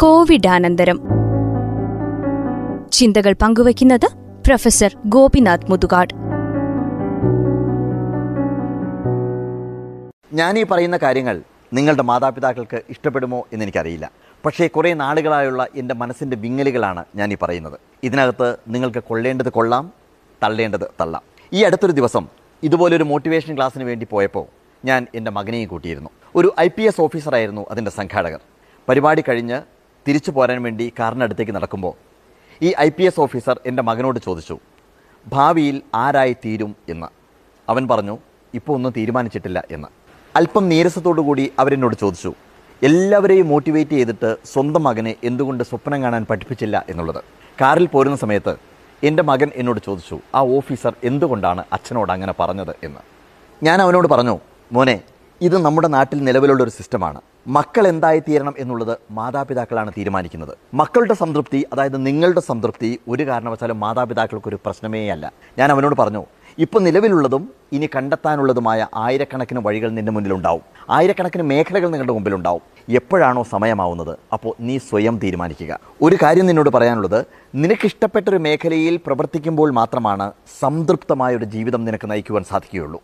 കോവിഡാനന്തരം. ചിന്തകൾ പങ്കുവയ്ക്കുന്നത് പ്രൊഫസർ ഗോപിനാഥ് മുതുകാട്. ഞാൻ ഈ പറയുന്ന കാര്യങ്ങൾ നിങ്ങളുടെ മാതാപിതാക്കൾക്ക് ഇഷ്ടപ്പെടുമോ എന്ന് എനിക്കറിയില്ല. പക്ഷേ കുറേ നാളുകളായുള്ള എന്റെ മനസ്സിന്റെ വിങ്ങലുകളാണ് ഞാൻ ഈ പറയുന്നത്. ഇതിനകത്ത് നിങ്ങൾക്ക് കൊള്ളേണ്ടത് കൊള്ളാം തള്ളേണ്ടത് തള്ളാം. ഈ അടുത്തൊരു ദിവസം ഇതുപോലൊരു മോട്ടിവേഷൻ ക്ലാസ്സിന് വേണ്ടി പോയപ്പോൾ ഞാൻ എന്റെ മകനെയും കൂട്ടിയിരുന്നു. ഒരു ഐ പി എസ് ഓഫീസറായിരുന്നു അതിന്റെ സംഘാടകർ. പരിപാടി കഴിഞ്ഞ് തിരിച്ചു പോരാൻ വേണ്ടി കാറിനടുത്തേക്ക് നടക്കുമ്പോൾ ഈ ഐ പി എസ് ഓഫീസർ എന്റെ മകനോട് ചോദിച്ചു ഭാവിയിൽ ആരായി തീരും എന്ന്? അവൻ പറഞ്ഞു ഇപ്പോൾ ഒന്നും തീരുമാനിച്ചിട്ടില്ല എന്ന്. അല്പം നീരസത്തോടു കൂടി അവരെന്നോട് ചോദിച്ചു എല്ലാവരെയും മോട്ടിവേറ്റ് ചെയ്തിട്ട് സ്വന്തം മകനെ എന്തുകൊണ്ട് സ്വപ്നം കാണാൻ പഠിപ്പിച്ചില്ല എന്നുള്ളത്? കാറിൽ പോരുന്ന സമയത്ത് എന്റെ മകൻ എന്നോട് ചോദിച്ചു ആ ഓഫീസർ എന്തുകൊണ്ടാണ് അച്ഛനോട് അങ്ങനെ പറഞ്ഞത്? എന്ന്. ഞാൻ അവനോട് പറഞ്ഞു മോനെ ഇത് നമ്മുടെ നാട്ടിൽ നിലവിലുള്ള ഒരു സിസ്റ്റമാണ് മക്കൾ എന്തായി തീരണം എന്നുള്ളത് മാതാപിതാക്കളാണ് തീരുമാനിക്കുന്നത്. മക്കളുടെ സംതൃപ്തി അതായത് നിങ്ങളുടെ സംതൃപ്തി ഒരു കാരണവശാലും മാതാപിതാക്കൾക്ക് ഒരു പ്രശ്നമേ അല്ല. ഞാൻ അവനോട് പറഞ്ഞു ഇപ്പോൾ നിലവിലുള്ളതും ഇനി കണ്ടെത്താനുള്ളതുമായ ആയിരക്കണക്കിന് വഴികൾ നിന്റെ മുന്നിലുണ്ടാവും. ആയിരക്കണക്കിന് മേഖലകൾ നിങ്ങളുടെ മുമ്പിലുണ്ടാവും. എപ്പോഴാണോ സമയമാവുന്നത് അപ്പോൾ നീ സ്വയം തീരുമാനിക്കുക. ഒരു കാര്യം നിന്നോട് പറയാനുള്ളത് നിനക്കിഷ്ടപ്പെട്ട ഒരു മേഖലയിൽ പ്രവർത്തിക്കുമ്പോൾ മാത്രമാണ് സംതൃപ്തമായ ഒരു ജീവിതം നിനക്ക് നയിക്കുവാൻ സാധിക്കുകയുള്ളൂ.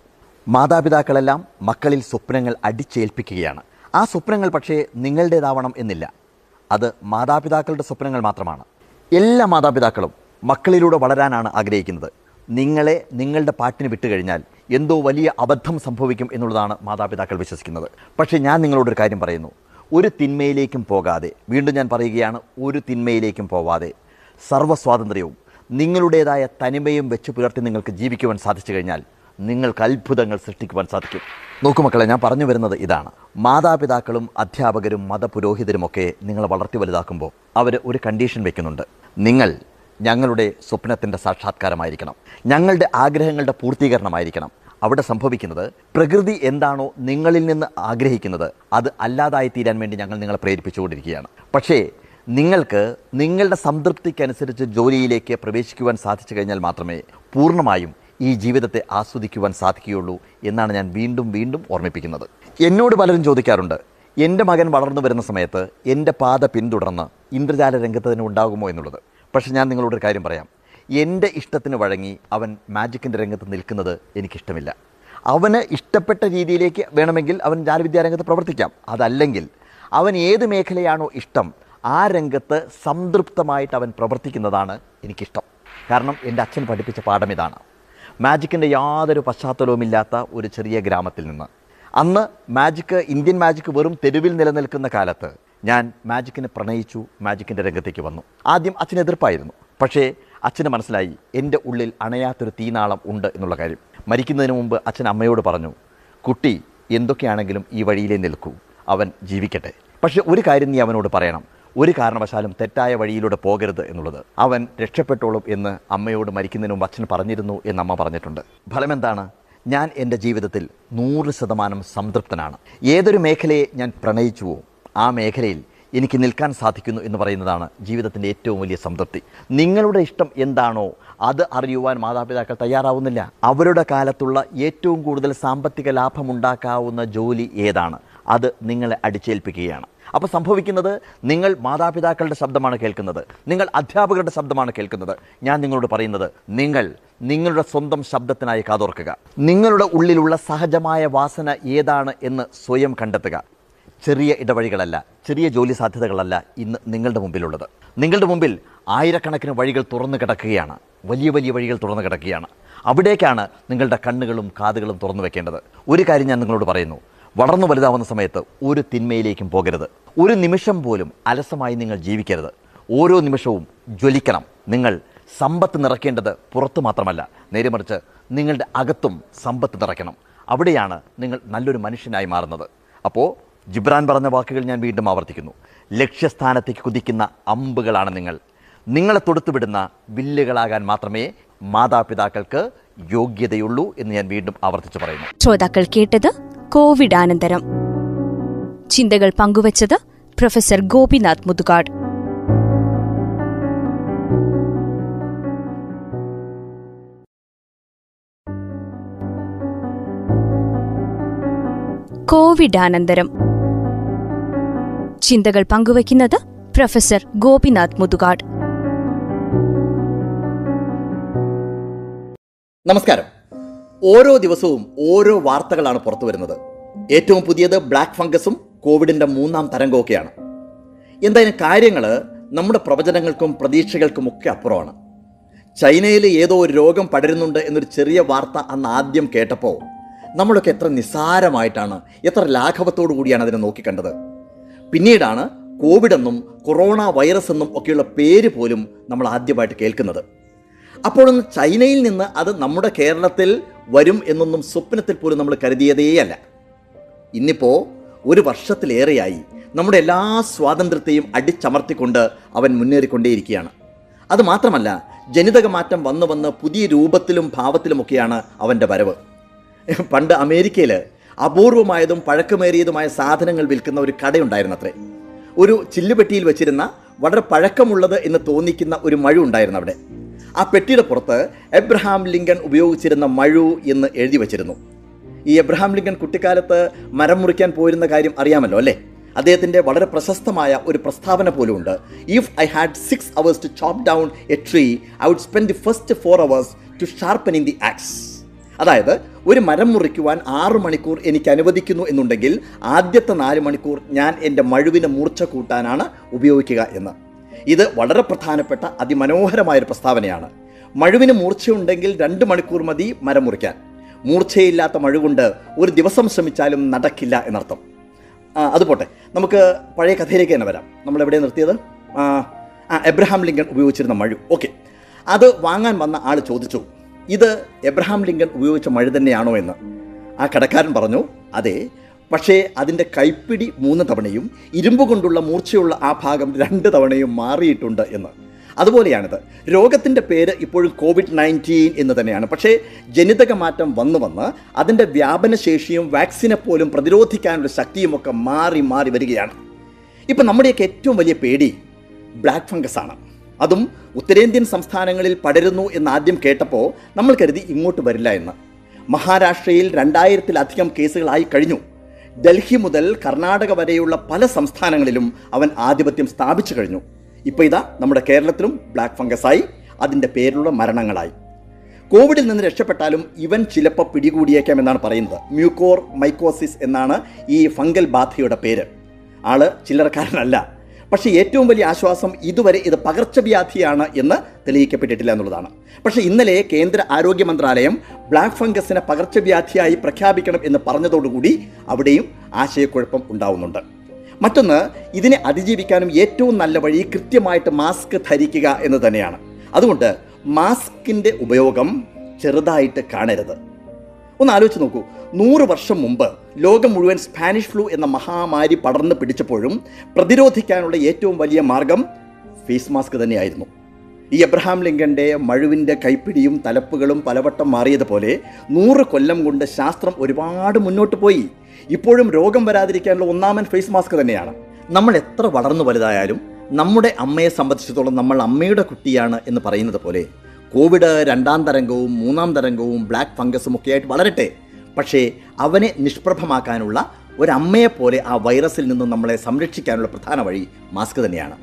മാതാപിതാക്കളെല്ലാം മക്കളിൽ സ്വപ്നങ്ങൾ അടിച്ചേൽപ്പിക്കുകയാണ്. ആ സ്വപ്നങ്ങൾ പക്ഷേ നിങ്ങളുടേതാവണം എന്നില്ല. അത് മാതാപിതാക്കളുടെ സ്വപ്നങ്ങൾ മാത്രമാണ്. എല്ലാ മാതാപിതാക്കളും മക്കളിലൂടെ വളരാനാണ് ആഗ്രഹിക്കുന്നത്. നിങ്ങളെ നിങ്ങളുടെ പാട്ടിന് വിട്ടുകഴിഞ്ഞാൽ എന്തോ വലിയ അബദ്ധം സംഭവിക്കും എന്നുള്ളതാണ് മാതാപിതാക്കൾ വിശ്വസിക്കുന്നത്. പക്ഷേ ഞാൻ നിങ്ങളോടൊരു കാര്യം പറയുന്നു. ഒരു തിന്മയിലേക്കും പോകാതെ വീണ്ടും ഞാൻ പറയുകയാണ് ഒരു തിന്മയിലേക്കും പോവാതെ സർവസ്വാതന്ത്ര്യവും നിങ്ങളുടേതായ തനിമയും വെച്ച് പുലർത്തി നിങ്ങൾക്ക് ജീവിക്കുവാൻ സാധിച്ചു കഴിഞ്ഞാൽ നിങ്ങൾക്ക് അത്ഭുതങ്ങൾ സൃഷ്ടിക്കുവാൻ സാധിക്കും. നോക്കൂ മക്കളെ ഞാൻ പറഞ്ഞു വരുന്നത് ഇതാണ്. മാതാപിതാക്കളും അധ്യാപകരും മതപുരോഹിതരുമൊക്കെ നിങ്ങളെ വളർത്തി വലുതാക്കുമ്പോൾ അവർ ഒരു കണ്ടീഷൻ വെക്കുന്നുണ്ട്. നിങ്ങൾ ഞങ്ങളുടെ സ്വപ്നത്തിന്റെ സാക്ഷാത്കാരമായിരിക്കണം. ഞങ്ങളുടെ ആഗ്രഹങ്ങളുടെ പൂർത്തീകരണമായിരിക്കണം. അവിടെ സംഭവിക്കുന്നത് പ്രകൃതി എന്താണോ നിങ്ങളിൽ നിന്ന് ആഗ്രഹിക്കുന്നത് അത് അല്ലാതായി തീരാൻ വേണ്ടി ഞങ്ങൾ നിങ്ങളെ പ്രേരിപ്പിച്ചുകൊണ്ടിരിക്കുകയാണ്. പക്ഷേ നിങ്ങൾക്ക് നിങ്ങളുടെ സംതൃപ്തിക്കനുസരിച്ച് ജോലിയിലേക്ക് പ്രവേശിക്കുവാൻ സാധിച്ചു കഴിഞ്ഞാൽ മാത്രമേ പൂർണമായും ഈ ജീവിതത്തെ ആസ്വദിക്കുവാൻ സാധിക്കുകയുള്ളൂ എന്നാണ് ഞാൻ വീണ്ടും വീണ്ടും ഓർമ്മിപ്പിക്കുന്നത്. എന്നോട് പലരും ചോദിക്കാറുണ്ട് എന്റെ മകൻ വളർന്നു വരുന്ന സമയത്ത് എന്റെ പാത പിന്തുടർന്ന് ഇന്ദ്രജാല രംഗത്ത് തന്നെ ഉണ്ടാകുമോ എന്നുള്ളത്? പക്ഷേ ഞാൻ നിങ്ങളോടൊരു കാര്യം പറയാം എന്റെ ഇഷ്ടത്തിന് വഴങ്ങി അവൻ മാജിക്കിന്റെ രംഗത്ത് നിൽക്കുന്നത് എനിക്കിഷ്ടമില്ല. അവന് ഇഷ്ടപ്പെട്ട രീതിയിലേക്ക് വേണമെങ്കിൽ അവൻ ജാലവിദ്യാരംഗത്ത് പ്രവർത്തിക്കാം. അതല്ലെങ്കിൽ അവൻ ഏത് മേഖലയാണോ ഇഷ്ടം ആ രംഗത്ത് സംതൃപ്തമായിട്ട് അവൻ പ്രവർത്തിക്കുന്നതാണ് എനിക്കിഷ്ടം. കാരണം എന്റെ അച്ഛൻ പഠിപ്പിച്ച പാഠം ഇതാണ്. മാജിക്കിന്റെ യാതൊരു പശ്ചാത്തലവുമില്ലാത്ത ഒരു ചെറിയ ഗ്രാമത്തിൽ നിന്ന്. അന്ന് മാജിക്ക് ഇന്ത്യൻ മാജിക്ക് വെറും തെരുവിൽ നിലനിൽക്കുന്ന കാലത്ത് ഞാൻ മാജിക്കിനെ പ്രണയിച്ചു മാജിക്കിന്റെ രംഗത്തേക്ക് വന്നു. ആദ്യം അച്ഛന് എതിർപ്പായിരുന്നു പക്ഷേ അച്ഛന് മനസ്സിലായി എന്റെ ഉള്ളിൽ അണയാത്തൊരു തീനാളം ഉണ്ട് എന്നുള്ള കാര്യം. മരിക്കുന്നതിന് മുമ്പ് അച്ഛൻ അമ്മയോട് പറഞ്ഞു കുട്ടി എന്തൊക്കെയാണെങ്കിലും ഈ വഴിയിലേ നിൽക്കൂ. അവൻ ജീവിക്കട്ടെ. പക്ഷേ ഒരു കാര്യം നീ അവനോട് പറയണം. ഒരു കാരണവശാലും തെറ്റായ വഴിയിലൂടെ പോകരുത് എന്നുള്ളത്. അവൻ രക്ഷപ്പെട്ടോളും എന്ന് അമ്മയോട് മരിക്കുന്നതിന് മുമ്പ് അച്ഛൻ പറഞ്ഞിരുന്നു എന്ന് അമ്മ പറഞ്ഞിട്ടുണ്ട്. ഫലമെന്താണ്? ഞാൻ എന്റെ ജീവിതത്തിൽ നൂറ് ശതമാനം സംതൃപ്തനാണ്. ഏതൊരു മേഖലയെ ഞാൻ പ്രണയിച്ചുവോ ആ മേഖലയിൽ എനിക്ക് നിൽക്കാൻ സാധിക്കുന്നു എന്ന് പറയുന്നതാണ് ജീവിതത്തിന്റെ ഏറ്റവും വലിയ സംതൃപ്തി. നിങ്ങളുടെ ഇഷ്ടം എന്താണോ അത് അറിയുവാൻ മാതാപിതാക്കൾ തയ്യാറാവുന്നില്ല. അവരുടെ കാലത്തുള്ള ഏറ്റവും കൂടുതൽ സാമ്പത്തിക ലാഭമുണ്ടാക്കാവുന്ന ജോലി ഏതാണ്? അത് നിങ്ങളെ അടിച്ചേൽപ്പിക്കുകയാണ്. അപ്പോൾ സംഭവിക്കുന്നത് നിങ്ങൾ മാതാപിതാക്കളുടെ ശബ്ദമാണ് കേൾക്കുന്നത്. നിങ്ങൾ അധ്യാപകരുടെ ശബ്ദമാണ് കേൾക്കുന്നത്. ഞാൻ നിങ്ങളോട് പറയുന്നത് നിങ്ങൾ നിങ്ങളുടെ സ്വന്തം ശബ്ദത്തിനായി കാതോർക്കുക. നിങ്ങളുടെ ഉള്ളിലുള്ള സഹജമായ വാസന ഏതാണ് എന്ന് സ്വയം കണ്ടെത്തുക. ചെറിയ ഇടവഴികളല്ല ചെറിയ ജോലി സാധ്യതകളല്ല ഇന്ന് നിങ്ങളുടെ മുമ്പിലുള്ളത്. നിങ്ങളുടെ മുമ്പിൽ ആയിരക്കണക്കിന് വഴികൾ തുറന്നു കിടക്കുകയാണ്. വലിയ വലിയ വഴികൾ തുറന്നു കിടക്കുകയാണ്. അവിടേക്കാണ് നിങ്ങളുടെ കണ്ണുകളും കാതുകളും തുറന്നു വെക്കേണ്ടത്. ഒരു കാര്യം ഞാൻ നിങ്ങളോട് പറയുന്നു. വളർന്നു വലുതാവുന്ന സമയത്ത് ഒരു തിന്മയിലേക്കും പോകരുത്. ഒരു നിമിഷം പോലും അലസമായി നിങ്ങൾ ജീവിക്കരുത്. ഓരോ നിമിഷവും ജ്വലിക്കണം. നിങ്ങൾ സമ്പത്ത് നിറയ്ക്കേണ്ടത് പുറത്തു മാത്രമല്ല. നേരെ മറിച്ച് നിങ്ങളുടെ അകത്തും സമ്പത്ത് നിറയ്ക്കണം. അവിടെയാണ് നിങ്ങൾ നല്ലൊരു മനുഷ്യനായി മാറുന്നത്. അപ്പോൾ ജിബ്രാൻ പറഞ്ഞ വാക്കുകൾ ഞാൻ വീണ്ടും ആവർത്തിക്കുന്നു. ലക്ഷ്യസ്ഥാനത്തേക്ക് കുതിക്കുന്ന അമ്പുകളാണ് നിങ്ങൾ. നിങ്ങളെ തൊടുത്തുവിടുന്ന വില്ലുകളാകാൻ മാത്രമേ മാതാപിതാക്കൾക്ക് യോഗ്യതയുള്ളൂ എന്ന് ഞാൻ വീണ്ടും ആവർത്തിച്ചു പറയുന്നു. ശ്രോതാക്കൾ കേട്ടത് കോവിഡാനന്തരം. ചിന്തകൾ പങ്കുവച്ചത് പ്രൊഫസർ ഗോപിനാഥ് മുതുകാട്. കോവിഡാനന്തരം. ചിന്തകൾ പങ്കുവയ്ക്കുന്നത് പ്രൊഫസർ ഗോപിനാഥ് മുതുകാട്. നമസ്കാരം. ഓരോ ദിവസവും ഓരോ വാർത്തകളാണ് പുറത്തു വരുന്നത്. ഏറ്റവും പുതിയത് ബ്ലാക്ക് ഫംഗസും കോവിഡിന്റെ മൂന്നാം തരംഗമൊക്കെയാണ് എന്തായാലും കാര്യങ്ങൾ നമ്മുടെ പ്രവചനങ്ങൾക്കും പ്രതീക്ഷകൾക്കും ഒക്കെ അപ്പുറമാണ്. ചൈനയിൽ ഏതോ ഒരു രോഗം പടരുന്നുണ്ട് എന്നൊരു ചെറിയ വാർത്ത അന്ന് ആദ്യം കേട്ടപ്പോൾ നമ്മളൊക്കെ എത്ര നിസ്സാരമായിട്ടാണ് എത്ര ലാഘവത്തോടു കൂടിയാണ് അതിനെ നോക്കിക്കണ്ടത്. പിന്നീടാണ് കോവിഡ് എന്നും കൊറോണ വൈറസ് എന്നും ഒക്കെയുള്ള പേര് പോലും നമ്മൾ ആദ്യമായിട്ട് കേൾക്കുന്നത്. അപ്പോഴൊന്ന് ചൈനയിൽ നിന്ന് അത് നമ്മുടെ കേരളത്തിൽ വരും എന്നൊന്നും സ്വപ്നത്തിൽ പോലും നമ്മൾ കരുതിയതേയല്ല. ഇന്നിപ്പോൾ ഒരു വർഷത്തിലേറെയായി നമ്മുടെ എല്ലാ സ്വാതന്ത്ര്യത്തെയും അടിച്ചമർത്തിക്കൊണ്ട് അവൻ മുന്നേറിക്കൊണ്ടേയിരിക്കുകയാണ്. അത് മാത്രമല്ല ജനിതക മാറ്റം വന്നു വന്ന് പുതിയ രൂപത്തിലും ഭാവത്തിലുമൊക്കെയാണ് അവന്റെ വരവ്. പണ്ട് അമേരിക്കയിൽ അപൂർവമായതും പഴക്കമേറിയതുമായ സാധനങ്ങൾ വിൽക്കുന്ന ഒരു കടയുണ്ടായിരുന്നത്രേ. ഒരു ചില്ലുപെട്ടിയിൽ വെച്ചിരുന്ന വളരെ പഴക്കമുള്ളത് എന്ന് തോന്നിക്കുന്ന ഒരു മഴ ഉണ്ടായിരുന്നു അവിടെ. ആ പെട്ടിയുടെ പുറത്ത് എബ്രഹാം ലിങ്കൺ ഉപയോഗിച്ചിരുന്ന മഴു എന്ന് എഴുതി വച്ചിരുന്നു. ഈ എബ്രഹാം ലിങ്കൺ കുട്ടിക്കാലത്ത് മരം മുറിക്കാൻ പോയിരുന്ന കാര്യം അറിയാമല്ലോ അല്ലേ? അദ്ദേഹത്തിന്റെ വളരെ പ്രശസ്തമായ ഒരു പ്രസ്താവന പോലും ഉണ്ട്. If I had six hours to chop down a tree I would spend the first four hours to sharpen in the axe അതായത് ഒരു മരം മുറിക്കുവാൻ ആറു മണിക്കൂർ എനിക്ക് അനുവദിക്കുന്നു എന്നുണ്ടെങ്കിൽ ആദ്യത്തെ നാല് മണിക്കൂർ ഞാൻ എന്റെ മഴുവിനെ മൂർച്ച കൂട്ടാനാണ് ഉപയോഗിക്കുക എന്ന്. ഇത് വളരെ പ്രധാനപ്പെട്ട അതിമനോഹരമായൊരു പ്രസ്താവനയാണ്. മഴുവിന് മൂർച്ചയുണ്ടെങ്കിൽ രണ്ട് മണിക്കൂർ മതി മരം മുറിക്കാൻ. മൂർച്ചയില്ലാത്ത മഴുകൊണ്ട് ഒരു ദിവസം ശ്രമിച്ചാലും നടക്കില്ല എന്നർത്ഥം. അതുപോട്ടെ. അത് നമുക്ക് പഴയ കഥയിലേക്ക് തന്നെ വരാം. നമ്മൾ എവിടെ നിർത്തിയത്? എബ്രഹാം ലിങ്കൺ ഉപയോഗിച്ചിരുന്ന മഴു. ഓക്കെ. അത് വാങ്ങാൻ വന്ന ആൾ ചോദിച്ചു ഇത് എബ്രഹാം ലിങ്കൺ ഉപയോഗിച്ച മഴ തന്നെയാണോ എന്ന്? ആ കടക്കാരൻ പറഞ്ഞു അതെ പക്ഷേ അതിന്റെ കൈപ്പിടി മൂന്ന് തവണയും ഇരുമ്പ് കൊണ്ടുള്ള മൂർച്ചയുള്ള ആ ഭാഗം രണ്ട് തവണയും മാറിയിട്ടുണ്ട് എന്ന്. അതുപോലെയാണിത്. രോഗത്തിന്റെ പേര് ഇപ്പോഴും കോവിഡ് നയന്റീൻ എന്ന് തന്നെയാണ്. പക്ഷേ ജനിതക മാറ്റം വന്നു വന്ന് അതിന്റെ വ്യാപനശേഷിയും വാക്സിനെ പോലും പ്രതിരോധിക്കാനുള്ള ശക്തിയുമൊക്കെ മാറി മാറി വരികയാണ്. ഇപ്പം നമ്മുടെയൊക്കെ ഏറ്റവും വലിയ പേടി ബ്ലാക്ക് ഫംഗസ് ആണ്. അതും ഉത്തരേന്ത്യൻ സംസ്ഥാനങ്ങളിൽ പടരുന്നു എന്ന് ആദ്യം കേട്ടപ്പോൾ നമ്മൾ കരുതി ഇങ്ങോട്ട് വരില്ല എന്ന്. മഹാരാഷ്ട്രയിൽ രണ്ടായിരത്തിലധികം കേസുകളായി കഴിഞ്ഞു. ഡൽഹി മുതൽ കർണാടക വരെയുള്ള പല സംസ്ഥാനങ്ങളിലും അവൻ ആധിപത്യം സ്ഥാപിച്ചു കഴിഞ്ഞു. ഇപ്പോൾ ഇതാ നമ്മുടെ കേരളത്തിലും ബ്ലാക്ക് ഫംഗസായി അതിന്റെ പേരിലുള്ള മരണങ്ങളായി. കോവിഡിൽ നിന്ന് രക്ഷപ്പെട്ടാലും ഇവൻ ചിലപ്പോൾ പിടികൂടിയേക്കാം എന്നാണ് പറയുന്നത്. മ്യൂക്കോർ മൈക്കോസിസ് എന്നാണ് ഈ ഫംഗൽ ബാധയുടെ പേര്. ആൾ ചില്ലറക്കാരനല്ല. പക്ഷേ ഏറ്റവും വലിയ ആശ്വാസം ഇതുവരെ ഇത് പകർച്ചവ്യാധിയാണ് എന്ന് തെളിയിക്കപ്പെട്ടിട്ടില്ല എന്നുള്ളതാണ്. പക്ഷേ ഇന്നലെ കേന്ദ്ര ആരോഗ്യ മന്ത്രാലയം ബ്ലാക്ക് ഫംഗസിനെ പകർച്ചവ്യാധിയായി പ്രഖ്യാപിക്കണം എന്ന് പറഞ്ഞതോടുകൂടി അവിടെയും ആശയക്കുഴപ്പം ഉണ്ടാവുന്നുണ്ട്. മറ്റൊന്ന് ഇതിനെ അതിജീവിക്കാനും ഏറ്റവും നല്ല വഴി കൃത്യമായിട്ട് മാസ്ക് ധരിക്കുക എന്ന് തന്നെയാണ്. അതുകൊണ്ട് മാസ്കിന്റെ ഉപയോഗം ചെറുതായിട്ട് കാണരുത്. ഒന്ന് ആലോചിച്ച് നോക്കൂ. നൂറ് വർഷം മുമ്പ് ലോകം മുഴുവൻ സ്പാനിഷ് ഫ്ലൂ എന്ന മഹാമാരി പടർന്നു പിടിച്ചപ്പോഴും പ്രതിരോധിക്കാനുള്ള ഏറ്റവും വലിയ മാർഗം ഫേസ് മാസ്ക് തന്നെയായിരുന്നു. ഈ എബ്രഹാം ലിങ്കന്റെ മഴുവിന്റെ കൈപ്പിടിയും തലപ്പുകളും പലവട്ടം മാറിയതുപോലെ നൂറ് കൊല്ലം കൊണ്ട് ശാസ്ത്രം ഒരുപാട് മുന്നോട്ട് പോയി. ഇപ്പോഴും രോഗം വരാതിരിക്കാനുള്ള ഒന്നാമൻ ഫേസ് മാസ്ക് തന്നെയാണ്. നമ്മൾ എത്ര വളർന്നു വലുതായാലും നമ്മുടെ അമ്മയെ സംബന്ധിച്ചിടത്തോളം നമ്മൾ അമ്മയുടെ കുട്ടിയാണ് എന്ന് പറയുന്നത് പോലെ കോവിഡ് രണ്ടാം തരംഗവും മൂന്നാം തരംഗവും ബ്ലാക്ക് ഫംഗസും ഒക്കെ ആയിട്ട് വളരട്ടെ. പക്ഷേ അവനെ നിഷ്പ്രഭമാക്കാനുള്ള ഒരമ്മയെപ്പോലെ ആ വൈറസിൽ നിന്നും നമ്മളെ സംരക്ഷിക്കാനുള്ള പ്രധാന വഴി മാസ്ക് തന്നെയാണ്.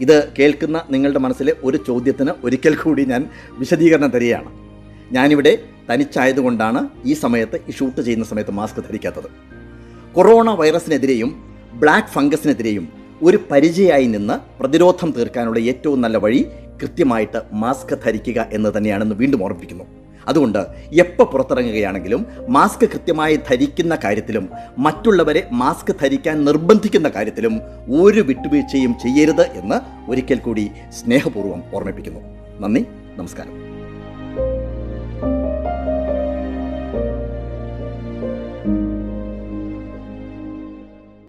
ഇത് കേൾക്കുന്ന നിങ്ങളുടെ മനസ്സിലെ ഒരു ചോദ്യത്തിന് ഒരിക്കൽ കൂടി ഞാൻ വിശദീകരണം തരികയാണ്. ഞാനിവിടെ തനിച്ചായതുകൊണ്ടാണ് ഈ സമയത്ത് ഈ ഷൂട്ട് ചെയ്യുന്ന സമയത്ത് മാസ്ക് ധരിക്കാത്തത്. കൊറോണ വൈറസിനെതിരെയും ബ്ലാക്ക് ഫംഗസിനെതിരെയും ഒരു പരിചയമായി നിന്ന് പ്രതിരോധം തീർക്കാനുള്ള ഏറ്റവും നല്ല വഴി കൃത്യമായിട്ട് മാസ്ക് ധരിക്കുക എന്ന് തന്നെയാണെന്ന് വീണ്ടും ഓർമ്മിപ്പിക്കുന്നു. അതുകൊണ്ട് എപ്പോൾ പുറത്തിറങ്ങുകയാണെങ്കിലും മാസ്ക് കൃത്യമായി ധരിക്കുന്ന കാര്യത്തിലും മറ്റുള്ളവരെ മാസ്ക് ധരിക്കാൻ നിർബന്ധിക്കുന്ന കാര്യത്തിലും ഒരു വിട്ടുവീഴ്ചയും ചെയ്യരുത് എന്ന് ഒരിക്കൽ കൂടി സ്നേഹപൂർവം ഓർമ്മിപ്പിക്കുന്നു. നന്ദി നമസ്കാരം.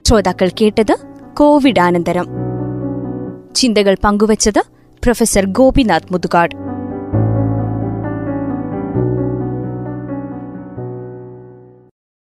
ശ്രോതാക്കൾ കേട്ടത് കോവിഡ് അനന്തരം ചിന്തകൾ പങ്കുവച്ചത് പ്രൊഫസർ ഗോപിനാഥ് മുതുകാട്